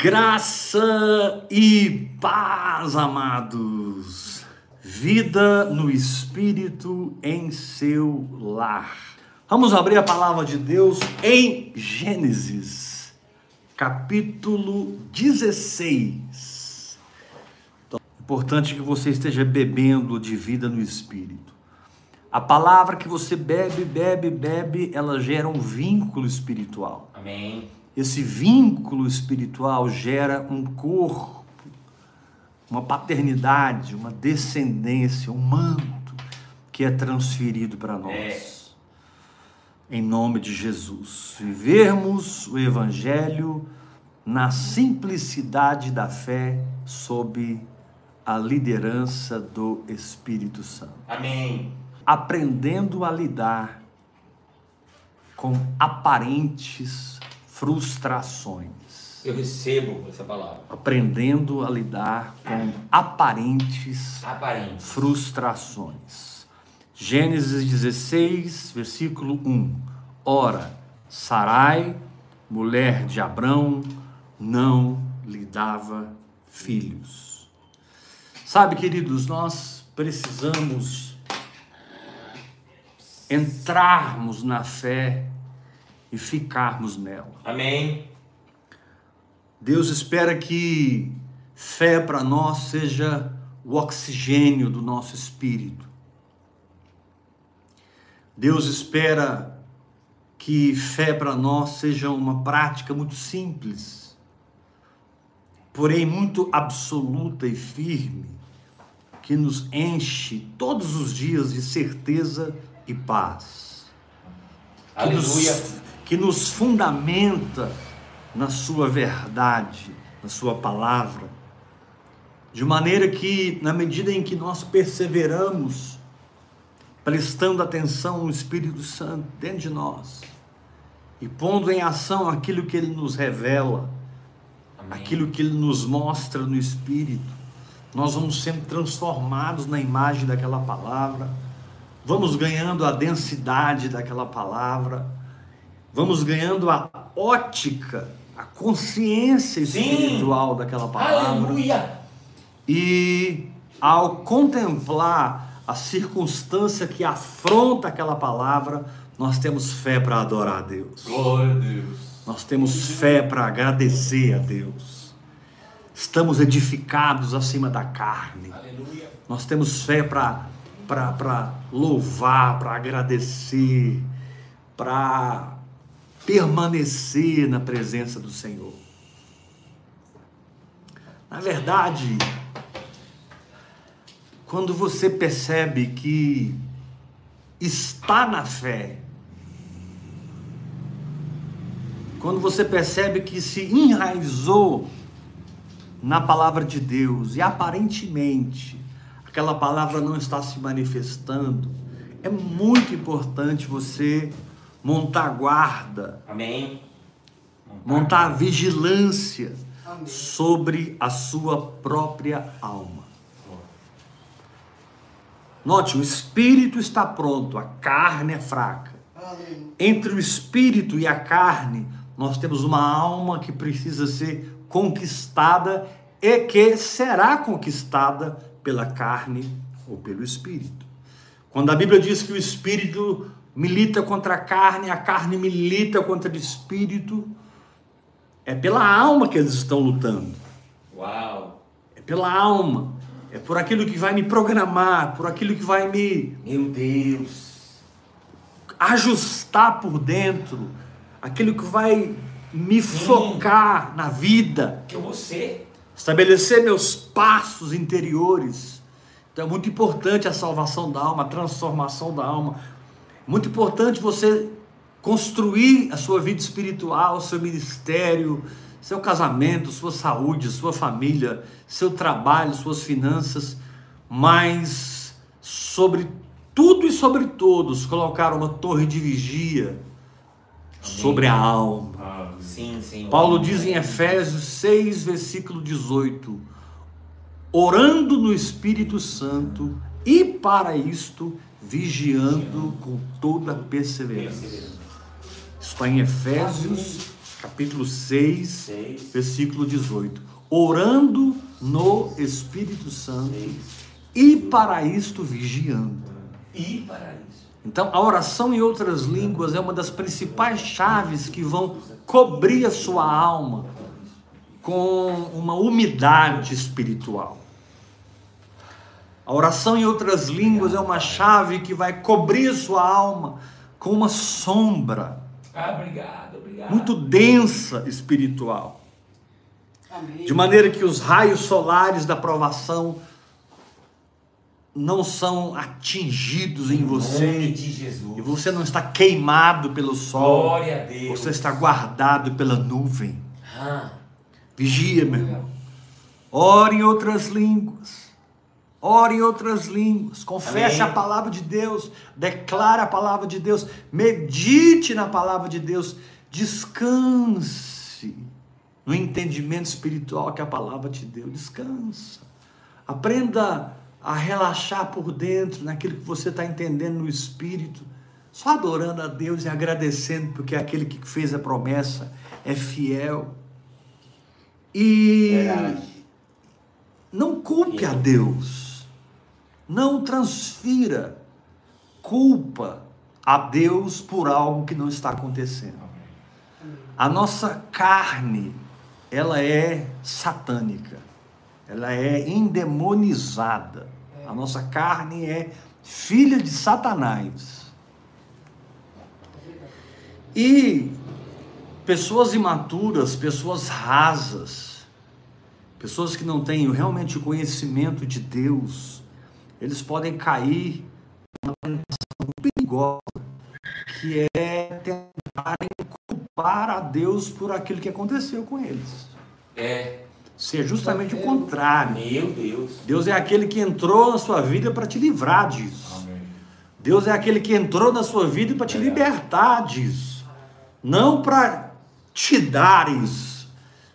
Graça e paz, amados. Vida no Espírito em seu lar. Vamos abrir a palavra de Deus em Gênesis, capítulo 16. Então, é importante que você esteja bebendo de vida no Espírito. A palavra que você bebe, bebe, bebe, ela gera um vínculo espiritual. Amém. Esse vínculo espiritual gera um corpo, uma paternidade, uma descendência, um manto que é transferido para nós. É. Em nome de Jesus. Vivermos o Evangelho na simplicidade da fé, sob a liderança do Espírito Santo. Amém. Aprendendo a lidar com aparentes frustrações. Eu recebo essa palavra. Aprendendo a lidar com aparentes, aparentes. frustrações. Gênesis 16, versículo 1. Ora, Sarai, mulher de Abrão, não lhe dava filhos. Sabe, queridos, nós precisamos entrarmos na fé e ficarmos nela. Amém. Deus espera que fé para nós seja o oxigênio do nosso espírito. Deus espera que fé para nós seja uma prática muito simples, porém muito absoluta e firme, que nos enche todos os dias de certeza e paz. Aleluia. Que nos que nos fundamenta na sua verdade, na sua palavra, de maneira que, na medida em que nós perseveramos, prestando atenção no Espírito Santo dentro de nós e pondo em ação aquilo que ele nos revela, Amém. aquilo que ele nos mostra no Espírito, nós vamos sendo transformados na imagem daquela palavra, vamos ganhando a densidade daquela palavra vamos ganhando a ótica, a consciência espiritual Sim. daquela palavra. Aleluia. E ao contemplar a circunstância que afronta aquela palavra, nós temos fé para adorar a Deus. Glória a Deus. Nós temos fé para agradecer a Deus. Estamos edificados acima da carne. Aleluia. Nós temos fé para para louvar, para agradecer, para permanecer na presença do Senhor. Na verdade, quando você percebe que está na fé, quando você percebe que se enraizou na palavra de Deus e aparentemente aquela palavra não está se manifestando, é muito importante você montar guarda. Amém. Montar, vigilância Amém. sobre a sua própria alma. Note, o espírito está pronto, a carne é fraca. Amém. Entre o espírito e a carne, nós temos uma alma que precisa ser conquistada e que será conquistada pela carne ou pelo espírito. Quando a Bíblia diz que o espírito milita contra a carne, a carne milita contra o espírito. É pela alma que eles estão lutando. Uau! É pela alma. É por aquilo que vai me programar, por aquilo que vai me. Meu Deus! Ajustar por dentro, aquilo que vai me Sim. focar na vida. Que eu vou ser. Estabelecer meus passos interiores. Então é muito importante a salvação da alma, a transformação da alma, muito importante você construir a sua vida espiritual, seu ministério, seu casamento, sua saúde, sua família, seu trabalho, suas finanças, mas sobre tudo e sobre todos colocar uma torre de vigia Amém. sobre a alma. Ah, sim, sim. Paulo diz em Efésios 6, versículo 18: orando no Espírito Santo e para isto vigiando com toda perseverança. Está em Efésios capítulo 6, Seis. versículo 18. Orando no Espírito Santo e para isto vigiando. E para isso. Então, a oração em outras línguas é uma das principais chaves que vão cobrir a sua alma com uma umidade espiritual. A oração em outras línguas é uma chave que vai cobrir sua alma com uma sombra Ah, obrigado, obrigado. muito densa espiritual. Amém. De maneira que os raios solares da provação não são atingidos em Em nome você de Jesus. e você não está queimado pelo sol, Glória a Deus. você está guardado pela nuvem. Ah, Vigia, meu irmão. Ore em outras línguas. Ore em outras línguas. Confesse Amém. a palavra de Deus. Declare a palavra de Deus. Medite na palavra de Deus. Descanse no entendimento espiritual que a palavra te deu. Descansa. Aprenda a relaxar por dentro naquilo que você está entendendo no espírito. Só adorando a Deus e agradecendo, porque aquele que fez a promessa é fiel. E verdade. não culpe a Deus. Não transfira culpa a Deus por algo que não está acontecendo. A nossa carne, ela é satânica. Ela é endemonizada. A nossa carne é filha de Satanás. E pessoas imaturas, pessoas rasas, pessoas que não têm realmente o conhecimento de Deus, eles podem cair numa tentação perigosa, que é tentarem culpar a Deus por aquilo que aconteceu com eles. É. Ser justamente o contrário. Meu Deus. Deus é aquele que entrou na sua vida para te livrar disso. Deus é aquele que entrou na sua vida para te libertar disso. Não para te dar isso.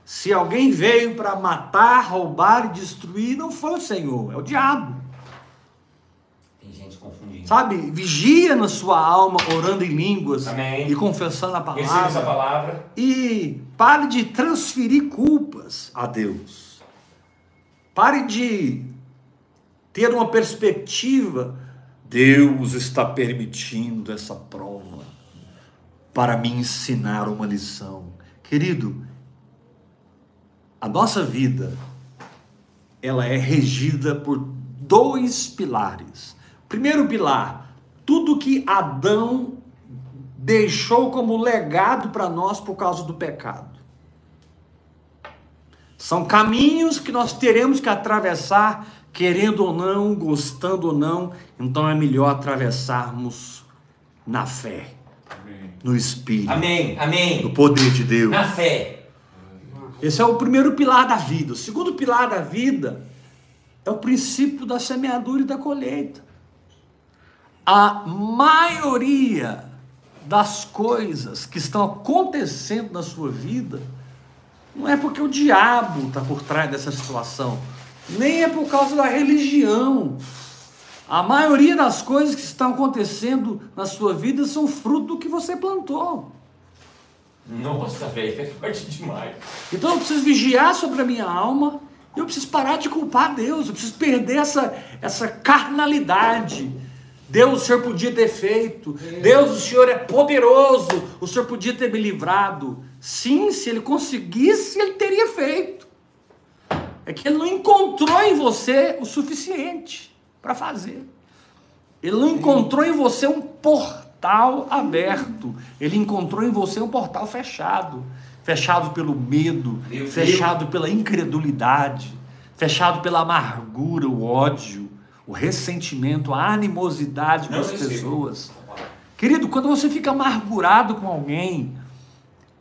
Se alguém veio para matar, roubar e destruir, não foi o Senhor, é o diabo. Sabe? Vigia na sua alma, orando em línguas Amém. e confessando a palavra. palavra. E pare de transferir culpas a Deus. Pare de ter uma perspectiva. Deus está permitindo essa prova para me ensinar uma lição. Querido, a nossa vida ela é regida por dois pilares. Primeiro pilar, tudo que Adão deixou como legado para nós por causa do pecado. São caminhos que nós teremos que atravessar, querendo ou não, gostando ou não, então é melhor atravessarmos na fé, no Espírito, Amém. no Amém. poder de Deus. Na fé. Esse é o primeiro pilar da vida. O segundo pilar da vida é o princípio da semeadura e da colheita. A maioria das coisas que estão acontecendo na sua vida não é porque o diabo está por trás dessa situação, nem é por causa da religião. A maioria das coisas que estão acontecendo na sua vida são fruto do que você plantou. Nossa, velho, é forte demais. Então eu preciso vigiar sobre a minha alma, eu preciso parar de culpar Deus, eu preciso perder essa, essa carnalidade. Deus, o Senhor podia ter feito, Deus, o Senhor é poderoso, o Senhor podia ter me livrado. Sim, se Ele conseguisse, Ele teria feito. É que Ele não encontrou em você o suficiente para fazer. Ele não encontrou em você um portal aberto. Ele encontrou em você um portal fechado. Fechado pelo medo, fechado pela incredulidade, fechado pela amargura, o ódio, o ressentimento, a animosidade com as pessoas. Querido, quando você fica amargurado com alguém,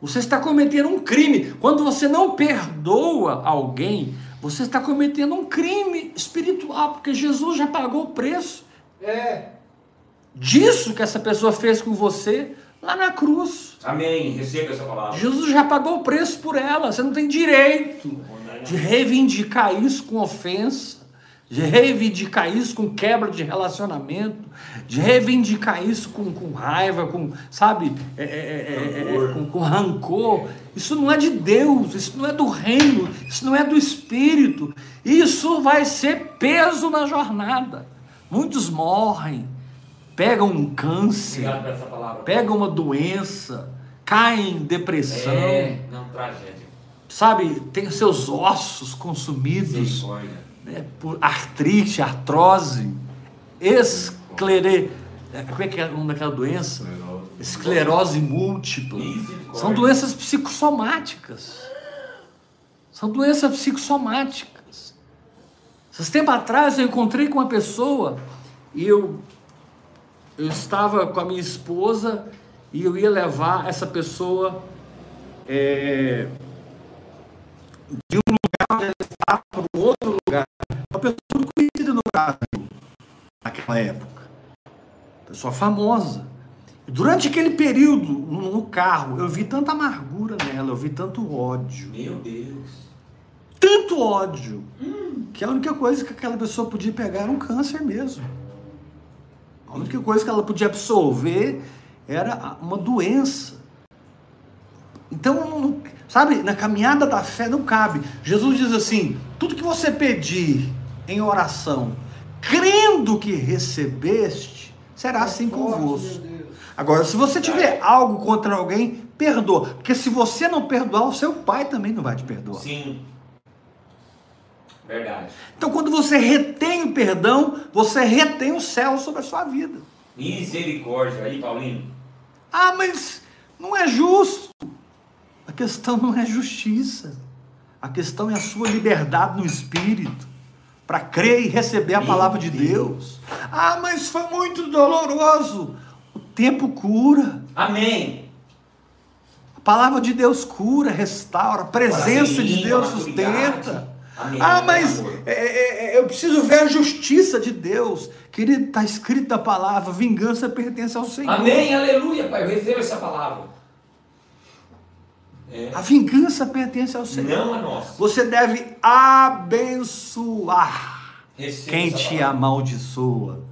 você está cometendo um crime. Quando você não perdoa alguém, você está cometendo um crime espiritual, porque Jesus já pagou o preço É. disso que essa pessoa fez com você lá na cruz. Amém. Receba essa palavra. Jesus já pagou o preço por ela. Você não tem direito de reivindicar isso com ofensa, de reivindicar isso com quebra de relacionamento, de reivindicar isso com, com raiva, com, sabe, é, é, é, é, é com, com rancor. Isso não é de Deus, isso não é do reino, isso não é do Espírito. Isso vai ser peso na jornada. Muitos morrem, pegam um câncer, pegam uma doença, caem em depressão. É, não, tragédia. Sabe, tem seus ossos consumidos Misericórdia. Né, por artrite, artrose, esclere... é, Como é que é o nome daquela doença? Esclerose múltipla. São doenças psicossomáticas. São doenças psicossomáticas. Esses tempos atrás eu encontrei com uma pessoa e eu, eu estava com a minha esposa e eu ia levar essa pessoa é, de um lugar onde ela estava para um outro lugar. Uma pessoa conhecida no Brasil naquela época. Pessoa famosa. Durante aquele período, no, carro, eu vi tanta amargura nela, eu vi tanto ódio Meu Deus. tanto ódio que a única coisa que aquela pessoa podia pegar era um câncer mesmo. A única coisa que ela podia absorver era uma doença. Então, não- sabe, na caminhada da fé não cabe. Jesus diz assim: tudo que você pedir em oração, crendo que recebeste, será assim Forte, convosco. Agora, se você tiver algo contra alguém, perdoa. Porque se você não perdoar, o seu pai também não vai te perdoar. Sim. Verdade. Então, quando você retém o perdão, você retém o céu sobre a sua vida. Misericórdia. Aí, Paulinho. Ah, mas não é justo. A questão não é justiça. A questão é a sua liberdade no espírito para crer e receber a palavra de Deus. Ah, mas foi muito doloroso. O tempo cura. Amém. A palavra de Deus cura, restaura. A presença Coração de Deus sustenta. Amém. Ah, mas é, é, é, eu preciso ver a justiça de Deus. Querido, está escrito na palavra: vingança pertence ao Senhor. Amém, aleluia, Pai. Eu recebo essa palavra. É. A vingança pertence ao Senhor. Não a nós. Você deve abençoar quem te amaldiçoa.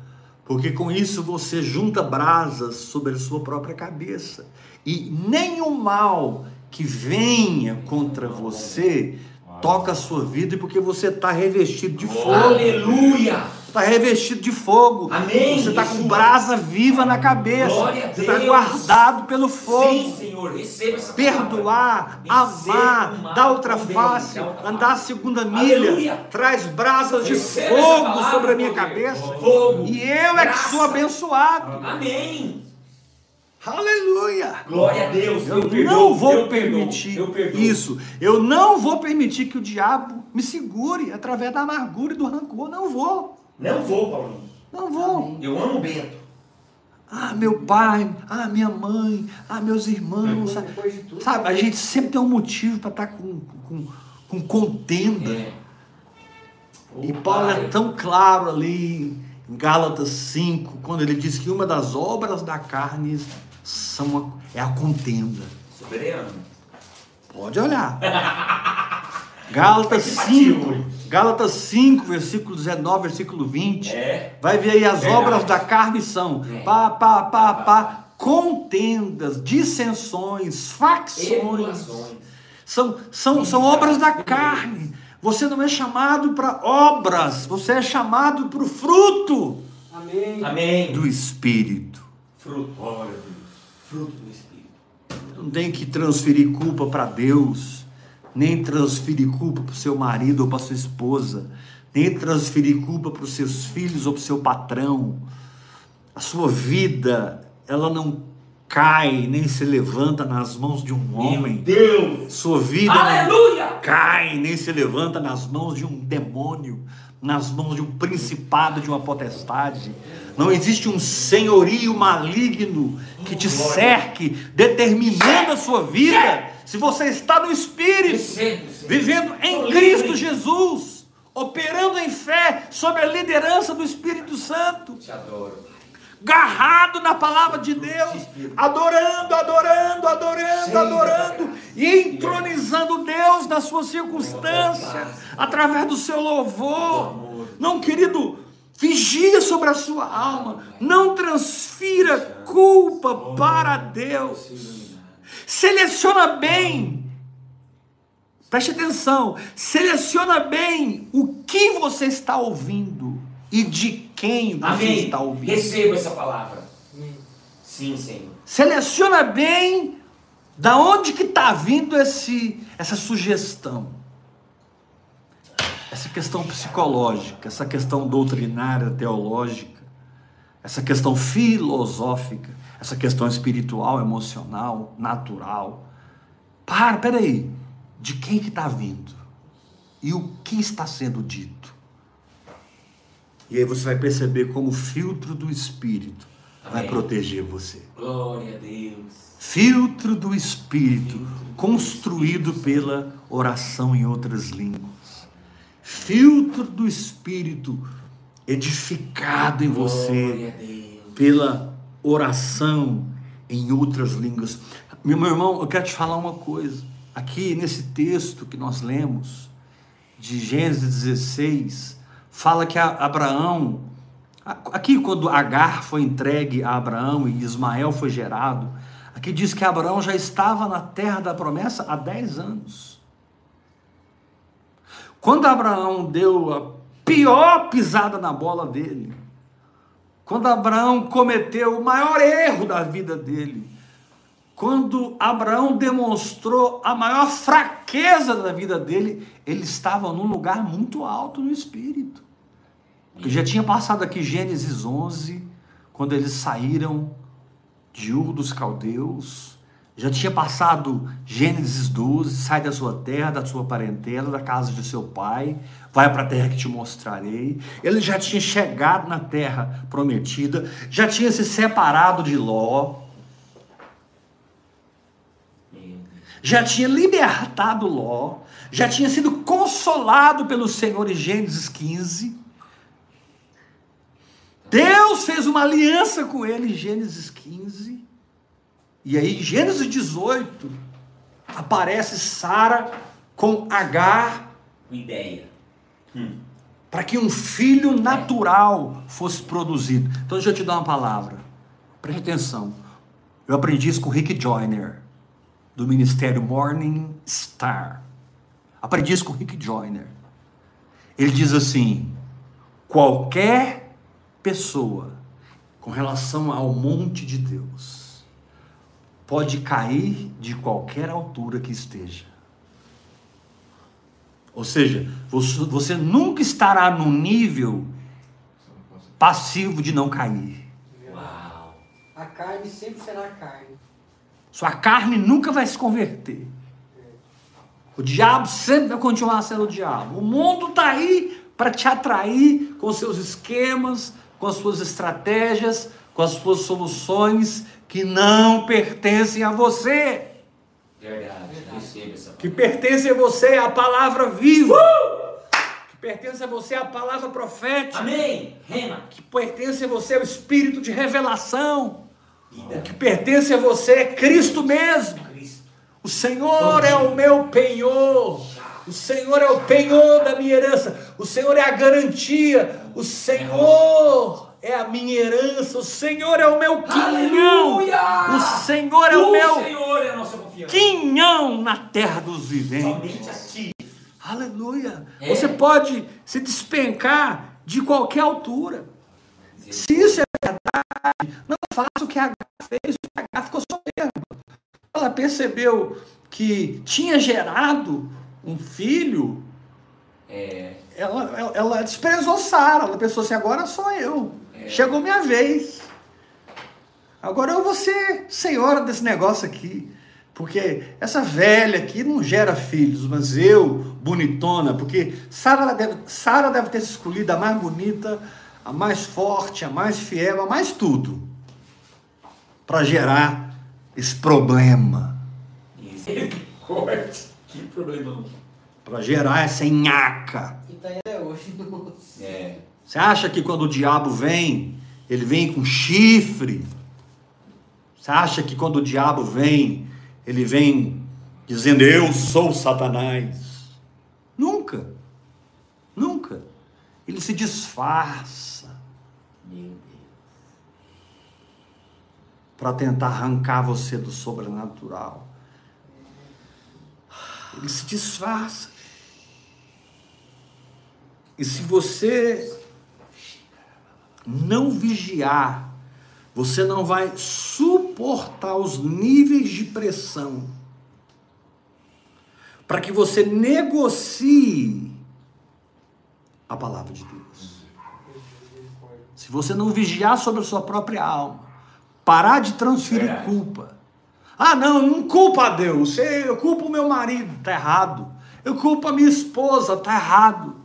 Porque com isso você junta brasas sobre a sua própria cabeça. E nenhum mal que venha contra você toca a sua vida porque você está revestido de fogo. Aleluia. Está revestido de fogo. Amém, Você está com brasa viva na cabeça. Você está guardado pelo fogo. Sim, Senhor. Receba essa. Perdoar, o amar, dar outra face, andar a segunda Aleluia. milha, traz brasas de Receba fogo palavra, sobre a minha cabeça. Fogo. E eu é que sou abençoado. Amém. Aleluia. Glória a Deus. Eu perdoo, não vou eu perdoo, permitir eu perdoo. isso. Eu não vou permitir que o diabo me segure através da amargura e do rancor. Não vou. Não vou, Paulinho. Não vou. Eu amo o Bento. Ah, meu pai, ah, minha mãe, ah, meus irmãos. Sabe, de tudo. sabe, a gente sempre tem um motivo para estar com, com, com contenda. É. E Paulo Pai. é tão claro ali em Gálatas 5, quando ele diz que uma das obras da carne são a, é a contenda. Soberano. Pode olhar. Gálatas 5, Gálatas 5, versículo 19, versículo 20. É. Vai ver aí as Verdade. obras da carne são É. pá, pá, pá, pá, contendas, dissensões, facções. Emulações. São, são, são obras da carne. Você não é chamado para obras, você é chamado para o fruto Amém. Amém. do Espírito. Fruto. Glória a Deus. Fruto do Espírito. Não tem que transferir culpa para Deus, nem transferir culpa para o seu marido ou para sua esposa, nem transferir culpa para os seus filhos ou para o seu patrão. A sua vida, ela não cai nem se levanta nas mãos de um Meu homem. Deus. Sua vida não Aleluia. cai nem se levanta nas mãos de um demônio, nas mãos de um principado, de uma potestade. Não existe um senhorio maligno que te cerque, determinando a sua vida. Se você está no Espírito, vivendo em Cristo. Jesus, operando em fé sob a liderança do Espírito Santo. Te adoro. Garrado na palavra de Deus, adorando, adorando, adorando, adorando. E entronizando Deus na sua circunstância, através do seu louvor. Não, querido, vigia sobre a sua alma, não transfira culpa para Deus. Seleciona bem. Preste atenção, seleciona bem o que você está ouvindo e de quem você Amém. está ouvindo. Receba essa palavra. Sim, Senhor. Seleciona bem da onde que está vindo esse, essa sugestão. Essa questão psicológica, essa questão doutrinária, teológica, essa questão filosófica, essa questão espiritual, emocional, natural. Para, peraí. De quem que está vindo? E o que está sendo dito? E aí você vai perceber como o filtro do Espírito vai Amém. proteger você. Glória a Deus. Filtro do Espírito, construído pela oração em outras línguas. Filtro do Espírito, edificado em você pela oração em outras línguas. Meu meu irmão, eu quero te falar uma coisa. Aqui nesse texto que nós lemos, de Gênesis 16, fala que Abraão, aqui quando Agar foi entregue a Abraão e Ismael foi gerado, aqui diz que Abraão já estava na terra da promessa há 10 anos. Quando Abraão deu a pior pisada na bola dele, quando Abraão cometeu o maior erro da vida dele, quando Abraão demonstrou a maior fraqueza da vida dele, ele estava num lugar muito alto no espírito. Já tinha passado aqui Gênesis 11, quando eles saíram de Ur dos Caldeus. Já tinha passado Gênesis 12, sai da sua terra, da sua parentela, da casa de seu pai, vai para a terra que te mostrarei. Ele já tinha chegado na terra prometida, já tinha se separado de Ló, Meu Deus. Já tinha libertado Ló, já tinha sido consolado pelo Senhor em Gênesis 15. Deus fez uma aliança com ele em Gênesis 15. E aí, em Gênesis 18, aparece Sara com Agar Com ideia. para que um filho natural fosse produzido. Então, deixa eu te dar uma palavra. Preste atenção. Eu aprendi isso com o Rick Joyner, do ministério Morning Star. Aprendi isso com Rick Joyner. Ele diz assim: qualquer pessoa com relação ao monte de Deus pode cair de qualquer altura que esteja. Ou seja, você, nunca estará no nível passivo de não cair. Uau. A carne sempre será carne. Sua carne nunca vai se converter. O diabo sempre vai continuar sendo o diabo. O mundo está aí para te atrair com seus esquemas, com as suas estratégias, com as suas soluções que não pertencem a você. Verdade. Que pertence a você a palavra viva. Que pertence a você a palavra profética. Amém. Rema. Que pertence a você o espírito de revelação. Vida. Que pertence a você é Cristo mesmo. O Senhor é o meu penhor. O Senhor é o penhor da minha herança. O Senhor é a garantia. O Senhor é a minha herança. O Senhor é o meu quinhão. Aleluia! O Senhor é o meu Senhor é a nossa confiança. quinhão na terra dos viventes. Somente. Aleluia. É. Você pode se despencar de qualquer altura. Se isso é verdade, não faça o que a H fez, o que a H ficou soberba. Ela percebeu que tinha gerado um filho, É. ela, ela, ela desprezou Sara. Ela pensou assim: agora sou eu. Chegou minha vez. Agora eu vou ser senhora desse negócio aqui. Porque essa velha aqui não gera filhos, mas eu, bonitona, porque Sara deve, deve ter escolhido a mais bonita, a mais forte, a mais fiel, a mais tudo, para gerar esse problema. Que problema. para gerar essa nhaca. E tá até hoje. É. Você acha que quando o diabo vem, ele vem com chifre. Você acha que quando o diabo vem, ele vem dizendo eu sou Satanás? Nunca. Nunca. Ele se disfarça Para tentar arrancar você do sobrenatural. Ele se disfarça. E se você não vigiar, você não vai suportar os níveis de pressão para que você negocie a palavra de Deus. Se você não vigiar sobre a sua própria alma, parar de transferir Verdade. culpa. Ah, não, não culpa a Deus. Eu culpo o meu marido, tá errado. Eu culpo a minha esposa, tá errado.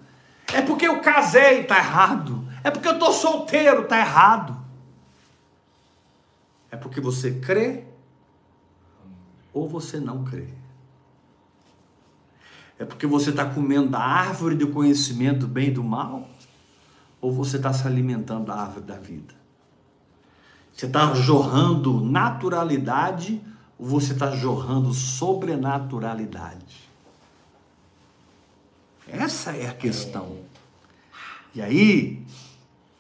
É porque eu casei, tá errado. É porque eu tô solteiro, tá errado. É porque você crê ou você não crê. É porque você está comendo da árvore do conhecimento do bem e do mal? Ou você está se alimentando da árvore da vida? Você está jorrando naturalidade ou você está jorrando sobrenaturalidade? Essa é a questão. E aí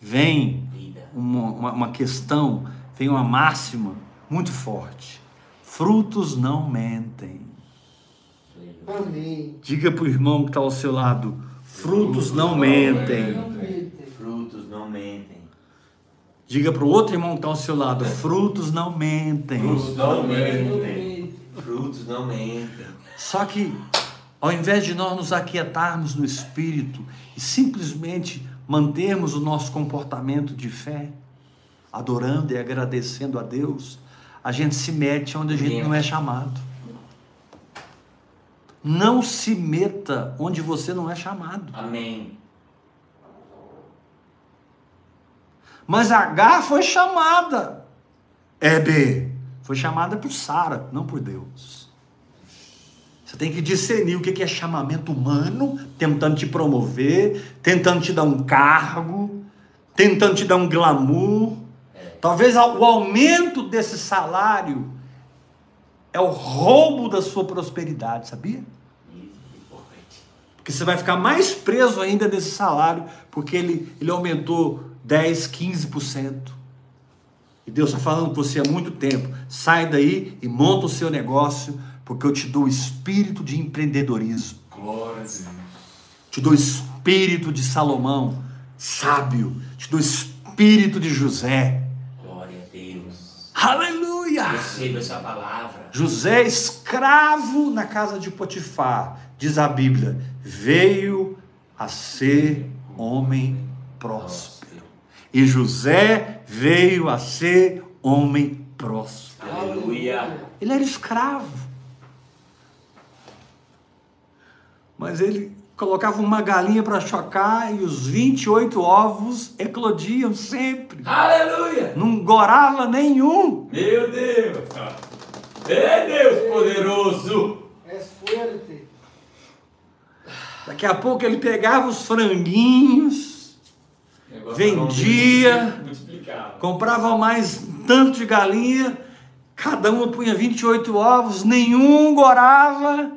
vem uma, uma, uma questão, vem uma máxima muito forte. Frutos não mentem. Amém. Diga para o irmão que está ao seu lado: frutos não mentem. Não mentem. Frutos não mentem. Diga para o outro irmão que está ao seu lado: frutos não mentem. Frutos não mentem. Frutos não mentem. Só que, ao invés de nós nos aquietarmos no espírito e simplesmente mantermos o nosso comportamento de fé, adorando e agradecendo a Deus, a gente se mete onde a gente não é chamado. Não se meta onde você não é chamado. Amém. Mas H foi chamada. É B. Foi chamada por Sara, não por Deus. Você tem que discernir o que é chamamento humano, tentando te promover, tentando te dar um cargo, tentando te dar um glamour. Talvez o aumento desse salário é o roubo da sua prosperidade, sabia? Porque você vai ficar mais preso ainda nesse salário, porque ele, ele aumentou 10, 15%. E Deus está falando com você há muito tempo. Sai daí e monta o seu negócio, porque eu te dou o espírito de empreendedorismo. Glória a Deus. Te dou o espírito de Salomão, sábio. Te dou o espírito de José. Glória a Deus. Aleluia! Receba essa palavra. José, escravo na casa de Potifar, diz a Bíblia, veio a ser homem próspero. E José veio a ser homem próspero. Aleluia. Ele era escravo. Mas ele colocava uma galinha para chocar e os 28 ovos eclodiam sempre. Aleluia. Não gorava nenhum. Meu Deus. É Deus poderoso. És fuerte. Daqui a pouco ele pegava os franguinhos, Vendia. Comprava mais tanto de galinha, cada uma punha 28 ovos, nenhum gorava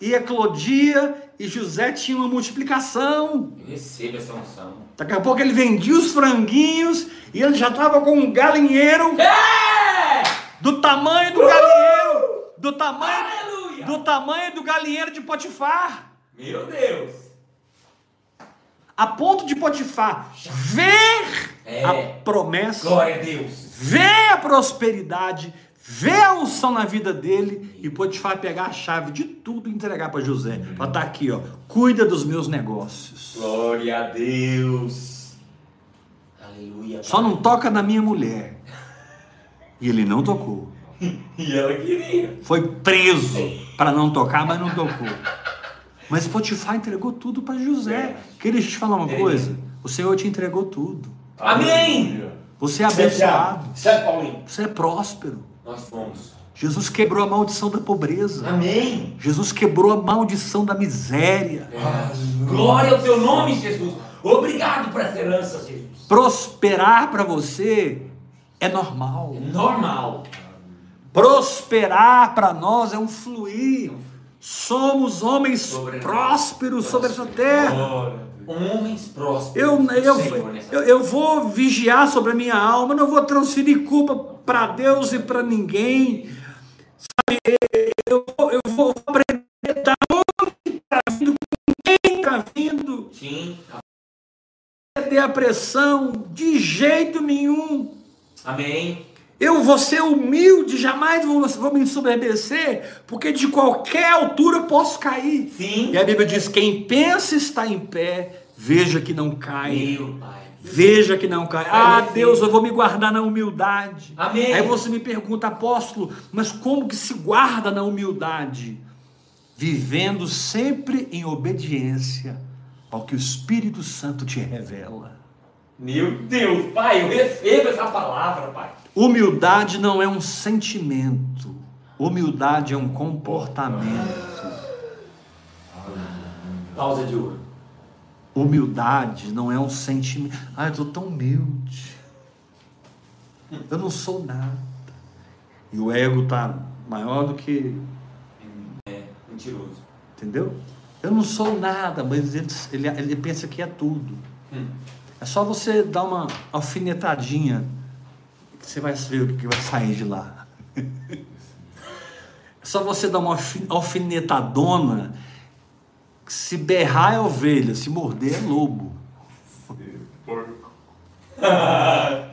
e eclodia, e José tinha uma multiplicação. Eu recebo essa unção. Daqui a pouco ele vendia os franguinhos e ele já estava com um galinheiro É! do tamanho do galinheiro, do tamanho, Aleluia. do tamanho do galinheiro de Potifar. Meu Deus. A ponto de Potifar ver É. a promessa, Glória a Deus. ver a prosperidade, ver a unção na vida dele e Potifar pegar a chave de tudo e entregar para José. Para estar aqui, ó, cuida dos meus negócios. Glória a Deus. Aleluia. Só não toca na minha mulher. E ele não tocou. E ela queria. Foi preso para não tocar, mas não tocou. Mas Potifar entregou tudo para José. Queria te falar uma coisa? O Senhor te entregou tudo. Amém. Você é abençoado. Certo, Paulinho? Você é próspero. Nós fomos. Jesus quebrou a maldição da pobreza. Amém. Jesus quebrou a maldição da miséria. Glória ao teu nome, Jesus. Obrigado por essa herança, Jesus. Prosperar para você é normal. É normal. Prosperar para nós é um fluir. Somos homens Sobrenatural. prósperos sobre essa terra. Homens prósperos. Eu, eu, eu, eu vou vigiar sobre a minha alma, não vou transferir culpa para Deus e para ninguém. Sabe, eu, vou- eu vou aprender da onde está vindo, com quem está vindo. Sim. ter a pressão de jeito nenhum. Amém. Eu vou ser humilde, jamais vou, vou me ensoberbecer, porque de qualquer altura eu posso cair. Sim. E a Bíblia diz: quem pensa está em pé, veja que não cai. Meu Pai. Veja que não cai. Ah. Deus, eu vou me guardar na humildade. Amém. Aí você me pergunta, apóstolo, mas como que se guarda na humildade? Vivendo sempre em obediência ao que o Espírito Santo te revela. Meu Deus, Pai, eu recebo essa palavra, Pai. Humildade não é um sentimento. Humildade é um comportamento. Pausa de ouro. Humildade não é um sentimento. Ah, eu estou tão humilde. Eu não sou nada. E o ego está maior do que. É, mentiroso. Entendeu? Eu não sou nada, mas ele, ele, ele pensa que é tudo. Hum. É só você dar uma alfinetadinha que você vai ver o que vai sair de lá. É só você dar uma alfi- alfinetadona. que Se berrar é ovelha, se morder é lobo. Porco.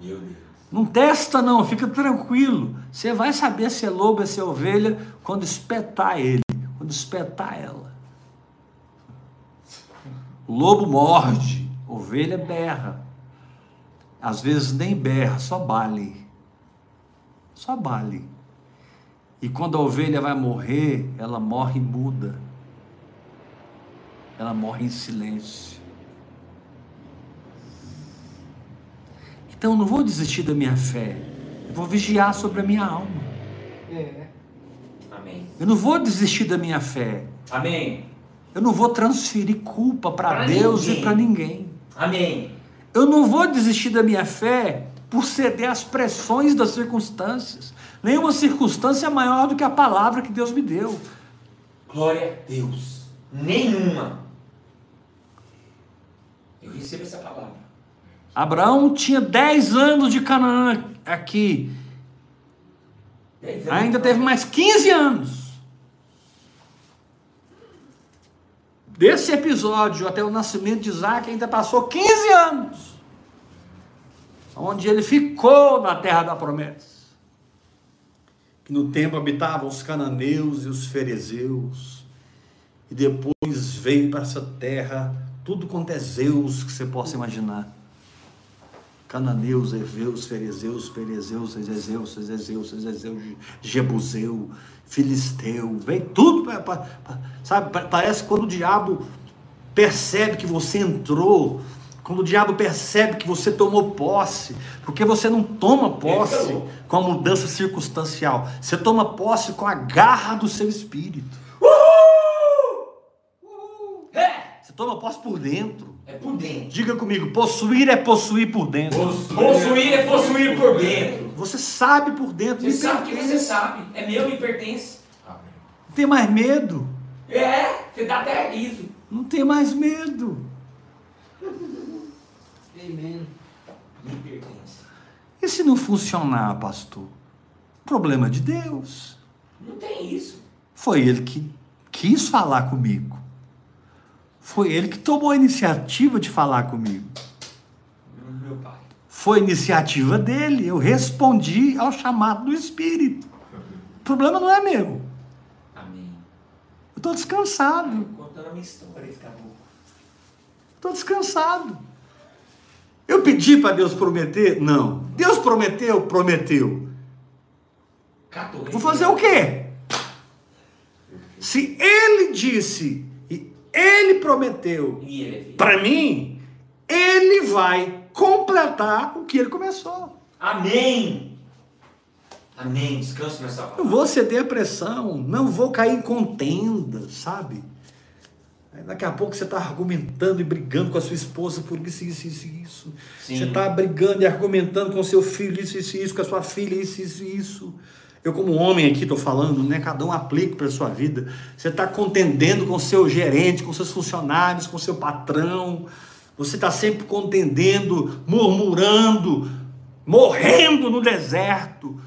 Meu Deus. Não testa não, fica tranquilo. Você vai saber se é lobo ou se é ovelha quando espetar ele, quando espetar ela. O lobo morde, ovelha berra. Às vezes nem berra, só bale. Só bale. E quando a ovelha vai morrer, ela morre muda. Ela morre em silêncio. Então eu não vou desistir da minha fé. Eu vou vigiar sobre a minha alma. É. Amém. Eu não vou desistir da minha fé. Amém. Eu não vou transferir culpa para Deus ninguém. e para ninguém. Amém. Eu não vou desistir da minha fé por ceder às pressões das circunstâncias. Nenhuma circunstância é maior do que a palavra que Deus me deu. Glória a Deus. Nenhuma. Eu recebo essa palavra. Abraão tinha 10 anos de Canaã aqui. Ainda teve mais 15 anos. Desse episódio até o nascimento de Isaac, ainda passou 15 anos. Onde ele ficou na terra da promessa. Que no tempo habitavam os cananeus e os ferezeus. E depois veio para essa terra tudo quanto é Zeus que você possa imaginar. Cananeus, Eveus, Ferezeus, Perezeus, Ezezeus, Ezezeus, Ezezeus, Jebuseu, Filisteu, vem tudo, pra- pra- sabe? pa- Parece quando o diabo percebe que você entrou, quando o diabo percebe que você tomou posse, porque você não toma posse com a mudança circunstancial, você toma posse com a garra do seu espírito, É. você toma posse por dentro. É por dentro. Diga comigo, possuir é possuir por dentro. Possuir é possuir por dentro. Você sabe por dentro, Você sabe que você sabe. É meu, me pertence. Amém. Não tem mais medo. É, você dá até riso. Não tem mais medo. Amém. Me pertence. E se não funcionar, pastor? Problema de Deus. Não tem isso. Foi ele que quis falar comigo. Foi ele que tomou a iniciativa de falar comigo. Meu pai. Foi iniciativa dele. Eu respondi ao chamado do Espírito. O problema não é meu. Amém. Eu estou descansado. Contando a minha história, esse caboclo. Estou descansado. Eu pedi para Deus prometer? Não. Deus prometeu? Prometeu. Vou fazer o quê? Se ele disse ele prometeu para mim, ele vai completar o que ele começou. Amém. Amém. Descanso nessa palavra. vou ceder a pressão, não vou cair em contenda, sabe? Daqui a pouco você está argumentando e brigando com a sua esposa por isso, isso, isso, isso. Sim. Você está brigando e argumentando com seu filho, isso, isso, isso, com a sua filha, isso, isso, isso. Eu, como homem aqui, estou falando, né? Cada um aplique para a sua vida. Você está contendendo com seu gerente, com seus funcionários, com seu patrão. Você está sempre contendendo, murmurando, morrendo no deserto,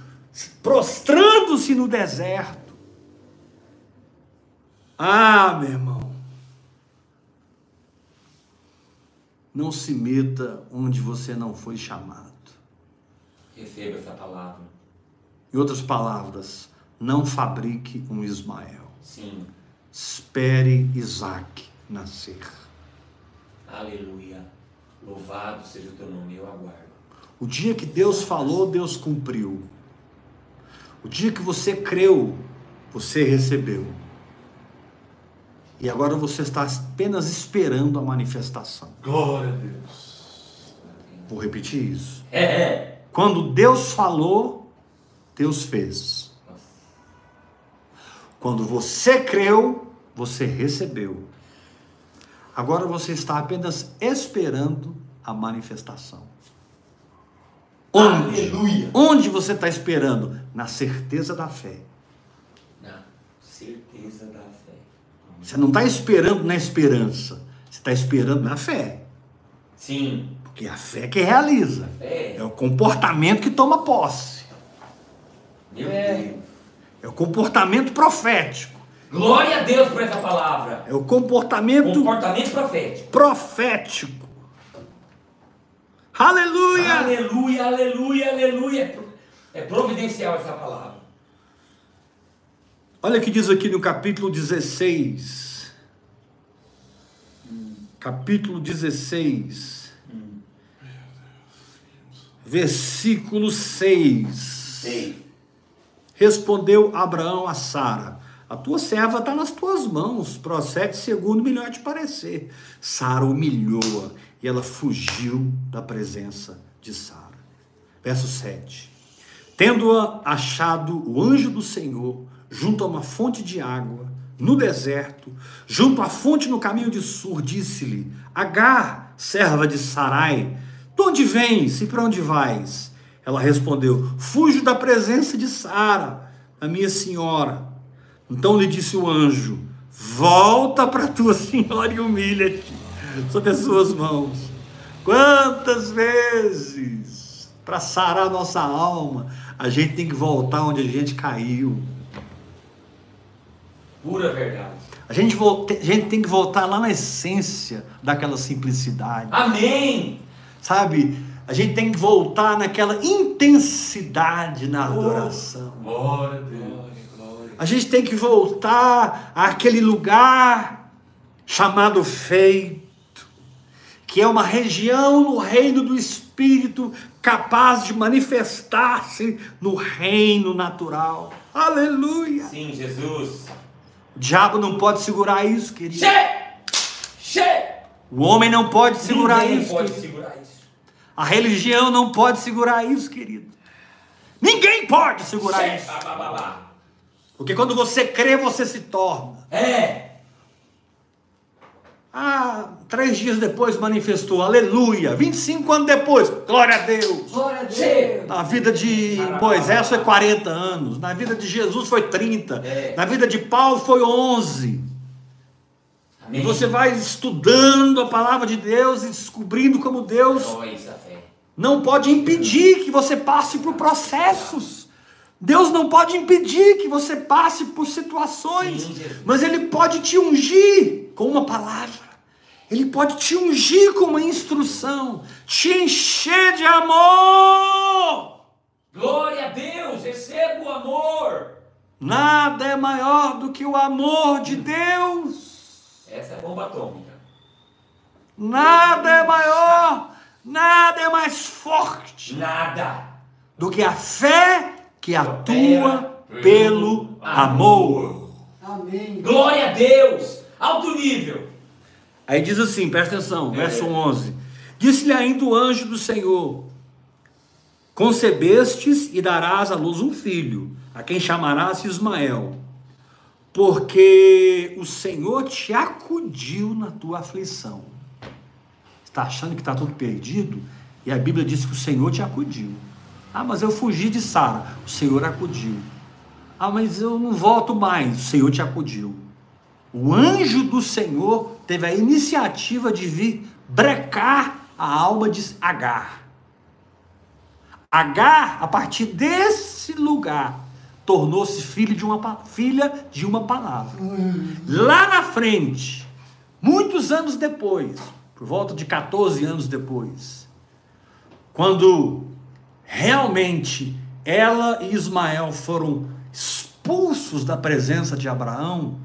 prostrando-se no deserto. Ah, meu irmão. Não se meta onde você não foi chamado. Receba essa palavra. Em outras palavras, não fabrique um Ismael. Sim. Espere Isaac nascer. Aleluia. Louvado seja o teu nome, eu aguardo. O dia que Deus falou, Deus cumpriu. O dia que você creu, você recebeu. E agora você está apenas esperando a manifestação. Glória a Deus. Vou repetir isso. É. Quando Deus falou, Deus fez. Quando você creu, você recebeu. Agora você está apenas esperando a manifestação. Onde? Aleluia. Onde você está esperando? Na certeza da fé. Na certeza da fé. Você não está esperando na esperança. Você está esperando na fé. Sim. Porque é a fé que realiza. Fé. É o comportamento que toma posse. É. É o comportamento profético. Glória a Deus por essa palavra. É o comportamento Comportamento profético. profético. Aleluia! Aleluia, aleluia, aleluia. É providencial essa palavra. Olha o que diz aqui no capítulo 16. Capítulo 16. Versículo 6. Sei. Respondeu Abraão a Sara: A tua serva está nas tuas mãos, procede segundo melhor te parecer. Sara humilhou-a e ela fugiu da presença de Sara. Verso 7. Tendo-a achado o anjo do Senhor junto a uma fonte de água, no deserto, junto à fonte no caminho de Sur, disse-lhe: Agar, serva de Sarai, de onde vens e para onde vais? Ela respondeu: Fujo da presença de Sara, a minha senhora. Então lhe disse o anjo: Volta para tua senhora e humilha-te sob as suas mãos. Quantas vezes, para sarar nossa alma, a gente tem que voltar onde a gente caiu. Pura verdade. A gente, volta, a gente tem que voltar lá na essência daquela simplicidade. Amém. Sabe? A gente tem que voltar naquela intensidade na adoração. Glória a Deus. A gente tem que voltar àquele lugar chamado feito, que é uma região no reino do Espírito capaz de manifestar-se no reino natural. Aleluia! Sim, Jesus. O diabo não pode segurar isso, querido. Che! Che! O homem não pode segurar Ninguém isso. pode segurar isso. A religião não pode segurar isso, querido. Ninguém pode segurar isso. Porque quando você crê, você se torna. É. Ah, três dias depois manifestou, aleluia. 25 anos depois, glória a Deus. Glória a. Deus. Na vida de Moisés foi 40 anos, na vida de Jesus foi 30, É. na vida de Paulo foi 11. Amém. E você vai estudando a palavra de Deus e descobrindo como Deus não pode impedir que você passe por processos. Deus não pode impedir que você passe por situações, Sim, mas Ele pode te ungir com uma palavra. Ele pode te ungir com uma instrução, te encher de amor. Glória a Deus. Receba o amor. Nada é maior do que o amor de Deus. Essa é a bomba atômica. Nada é maior, nada é mais forte Nada. do que a fé que atua pelo amor. Amém. Glória a Deus. Alto nível. Aí diz assim, presta atenção, É. verso 11: Disse-lhe ainda o anjo do Senhor: Concebestes e darás à luz um filho, a quem chamarás Ismael. Porque o Senhor te acudiu na tua aflição. Está achando que está tudo perdido? E a Bíblia diz que o Senhor te acudiu. Ah, mas eu fugi de Sara. O Senhor acudiu. Ah, mas eu não volto mais. O Senhor te acudiu. O anjo do Senhor teve a iniciativa de vir brecar a alma de Agar. Agar, a partir desse lugar, tornou-se filho de uma filha de uma palavra. Lá na frente, muitos anos depois, por volta de 14 anos depois, quando realmente ela e Ismael foram expulsos da presença de Abraão,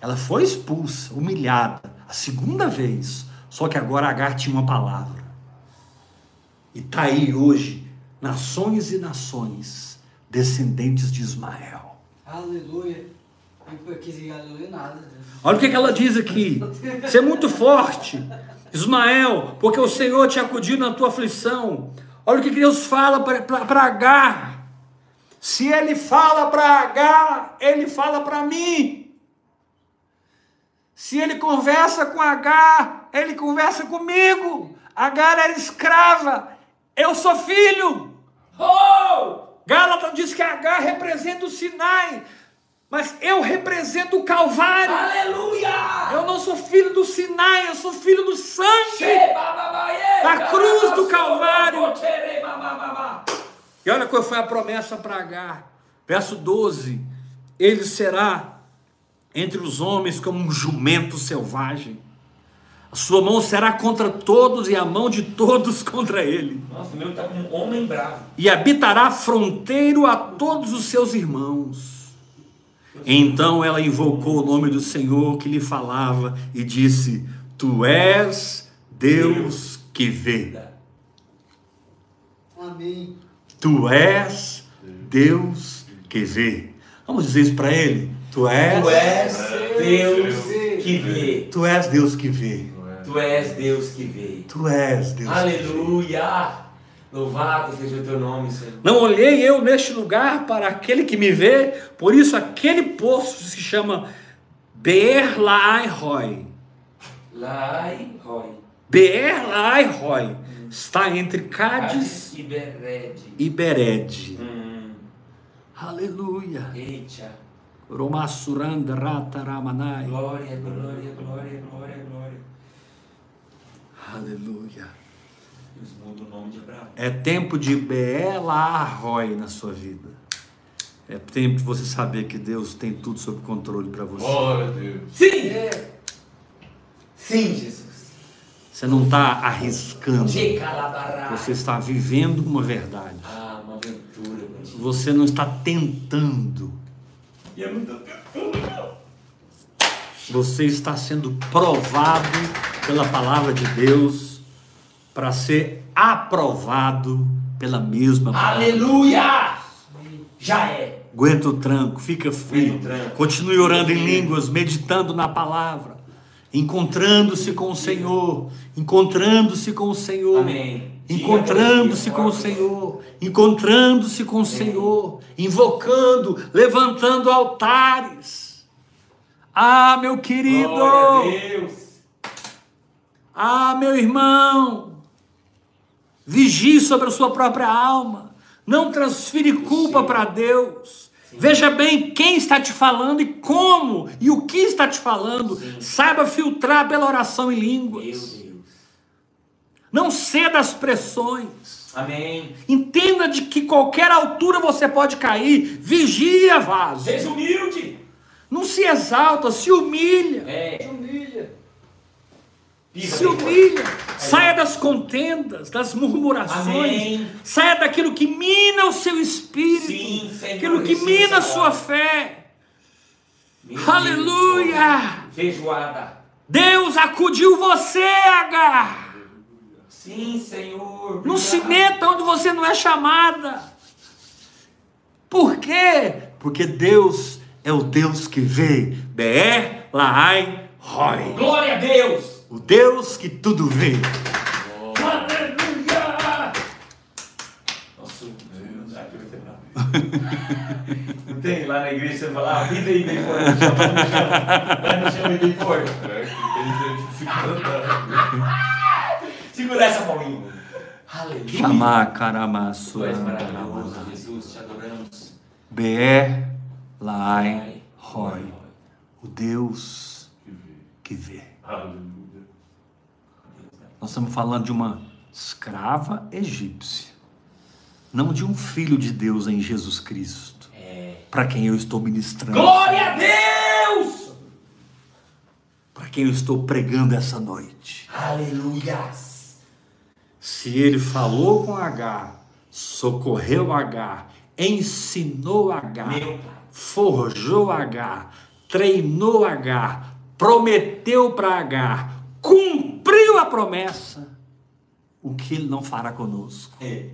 ela foi expulsa, humilhada, a segunda vez. Só que agora Agar tinha uma palavra. E está aí hoje, nações e nações, descendentes de Ismael. Aleluia. Olha o que, que ela diz aqui. Você é muito forte, Ismael, porque o Senhor te acudiu na tua aflição. Olha o que, que Deus fala para Agar. Se ele fala para Agar, ele fala para mim. Se ele conversa com Agar, ele conversa comigo. Agar era escrava, eu sou filho. Oh! Gálatas diz que Agar representa o Sinai, mas eu represento o Calvário. Aleluia! Eu não sou filho do Sinai, eu sou filho do sangue. Da cruz do Calvário. E olha qual foi a promessa para Agar. Verso 12: Ele será entre os homens como um jumento selvagem. A sua mão será contra todos e a mão de todos contra ele. Nossa, o meu tá com um homem bravo. E habitará fronteiro a todos os seus irmãos. Então ela invocou o nome do Senhor que lhe falava e disse: Tu és Deus que vê. Amém. Tu és Deus que vê. Vamos dizer isso para ele? Tu és, Tu és Deus vê. que vê. tu és Deus que vê. Tu és Deus que vê. Tu és Deus. Aleluia! Louvado seja o teu nome, Senhor. Não olhei eu neste lugar para aquele que me vê, por isso aquele poço se chama Beer Laai Roy. Lai, Roy. Beer Laai Roy está entre Cádiz Cádiz e Bered. e Bered. Hum, Aleluia. eita. Romassuranda Rataramanai. Glória, glória, glória, glória, glória. Aleluia. Deus muda o nome de Abraão. É tempo de Beer Laai Roy na sua vida. É tempo de você saber que Deus tem tudo sob controle para você. Glória a Deus. Sim! É. Sim, Jesus. Você não está arriscando. Você está vivendo uma verdade. Ah, uma aventura. Você não está tentando. E é muito aventura. Você está sendo provado pela palavra de Deus para ser aprovado pela mesma palavra. Aleluia! Já é. Aguenta o tranco, fica firme. Continue orando em línguas, meditando na palavra, encontrando-se com o Senhor, encontrando-se com o Senhor. Amém. Encontrando-se com o Senhor, encontrando-se com o Senhor, invocando, levantando altares. Ah, meu querido! Glória a Deus. Ah, meu irmão, vigie sobre a sua própria alma. Não transfere culpa para Deus. Veja bem quem está te falando e como e o que está te falando. Saiba filtrar pela oração em Meu línguas. Deus. Não ceda às pressões. Amém. Entenda de que qualquer altura você pode cair. Vigia, vaso. Seja humilde. Não se exalta, se humilha. É. Humilha. Se bem humilha, saia das contendas, das murmurações, Amém. saia daquilo que mina o seu espírito, Sim, Senhor, aquilo que mina a sua fé. Meu Deus, Aleluia! Feijoada. Deus acudiu você, Agar. Sim, Senhor. Não se obrigado. meta onde você não é chamada. Por quê? Porque Deus é o Deus que vê. Be'er Laai Roy. Glória a Deus. O Deus que tudo vê. Aleluia. Nossa, não dá pra você bravo. Não tem lá na igreja, você fala, ah, vida aí bem forte, chama, não chama. Bem forte. Que tem gente que fica andando. Segura essa mãoinha. Aleluia. Chamar caramaço. Tu és maravilhoso, Jesus, te adoramos. Be Lai Roy. O Deus que vê. Aleluia. Nós estamos falando de uma escrava egípcia, não de um filho de Deus em Jesus Cristo, É. para quem eu estou ministrando, Glória a Deus! para quem eu estou pregando essa noite. Aleluias. Se ele falou com H, socorreu H, ensinou H, forjou H, treinou H, prometeu para H, cumpriu a promessa, o que ele não fará conosco? É.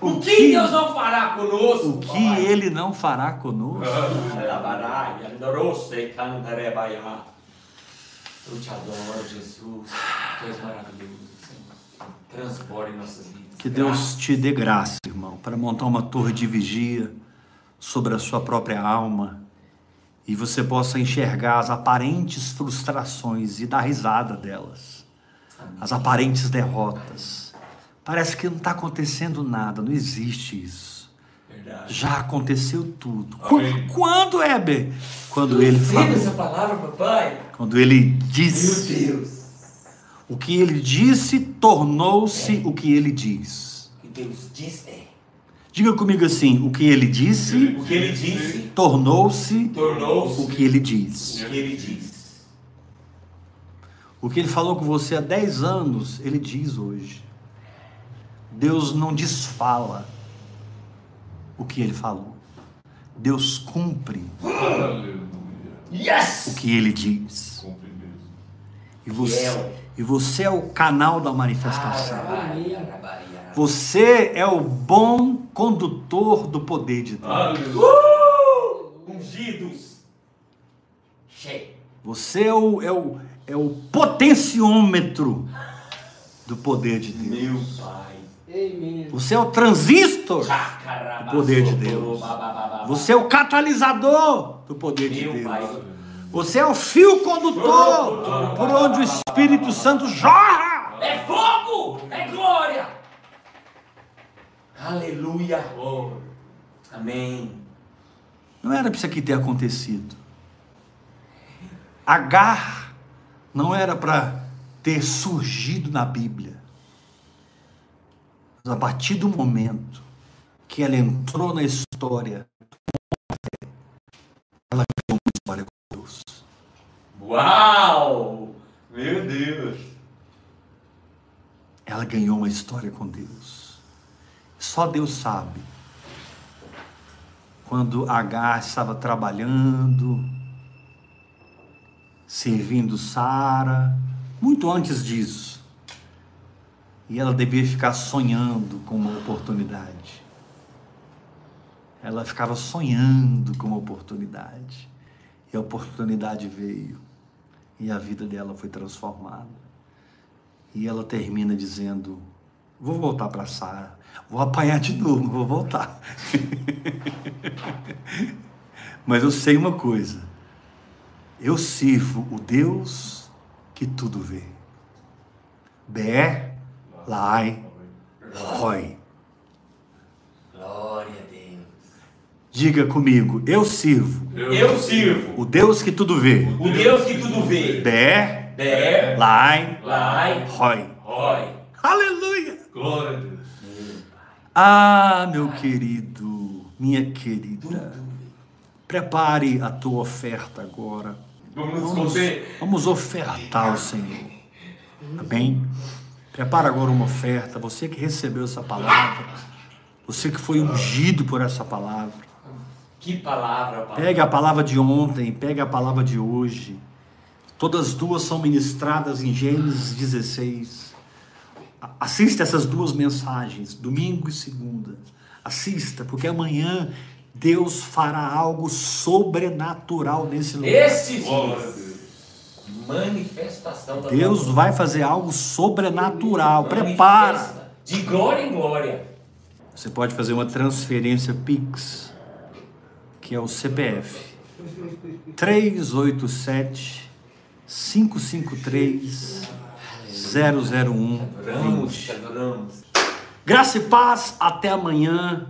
O que Deus não fará conosco? O que ele não fará conosco? Eu te adoro, Jesus. Tu és maravilhoso, Senhor. Transborde nossas vidas. Que Deus te dê graça, irmão, para montar uma torre de vigia sobre a sua própria alma e você possa enxergar as aparentes frustrações e dar risada delas, as aparentes derrotas. Parece que não está acontecendo nada, não existe isso. Verdade. Já aconteceu tudo. Amém. Qu- Quando, Heber? Quando ele Entende essa palavra, papai? quando ele Meu disse, Deus. o que ele disse tornou-se o que ele diz. O que Deus diz é. Diga comigo assim: o que ele disse O que ele disse tornou-se tornou-se o que ele diz. o que ele diz. O que ele falou com você há 10 anos, ele diz hoje. Deus não desfala o que ele falou. Deus cumpre Aleluia. o que ele diz. E você, Fiel. e você é o canal da manifestação. Arabai. Você é o bom condutor do poder de Deus. Uh! Ungidos. Cheio. Você é o, é o, é o potenciômetro do poder de Deus. Meu Pai. Você é o transistor. Chacaraba, O poder de Deus. Você é o catalisador do poder de Deus. Você é o fio condutor por onde o Espírito Santo jorra. É fogo! É glória! Aleluia! Glória. Amém. Não era para isso aqui ter acontecido. Agar não era para ter surgido na Bíblia. Mas a partir do momento que ela entrou na história, ela criou uma história com Deus. Uau! Meu Deus! Ela ganhou uma história com Deus. Só Deus sabe. Quando Agar estava trabalhando, servindo Sara, muito antes disso. E ela devia ficar sonhando com uma oportunidade. Ela ficava sonhando com uma oportunidade. E a oportunidade veio. E a vida dela foi transformada. E ela termina dizendo: Vou voltar para Sara. Vou apanhar de novo, vou voltar. Mas eu sei uma coisa. Eu sirvo o Deus que tudo vê. Bé, Lai, Roy. Glória a Deus. Diga comigo, eu sirvo Eu sirvo o Deus que tudo vê. o Deus que tudo vê. Bé, Bé, Lai, Lai, Roy. Roy. Aleluia! Glória a Deus. Ah, meu querido, minha querida, prepare a tua oferta agora. Vamos Vamos, ofertar ao Senhor. Amém? Prepara agora uma oferta. Você que recebeu essa palavra, você que foi ungido por essa palavra. Que palavra, Pai. Pega a palavra de ontem, pega a palavra de hoje. Todas as duas são ministradas em Gênesis 16. A- Assista essas duas mensagens, domingo e segunda. Assista, porque amanhã Deus fará algo sobrenatural nesse lugar. Esses dias. Deus. Manifestação da Deus vai fazer algo sobrenatural. Prepara. De glória em glória. Você pode fazer uma transferência Pix, que é o CPF 387 553 001 Adoramos, te adoramos. Graça e paz, até amanhã.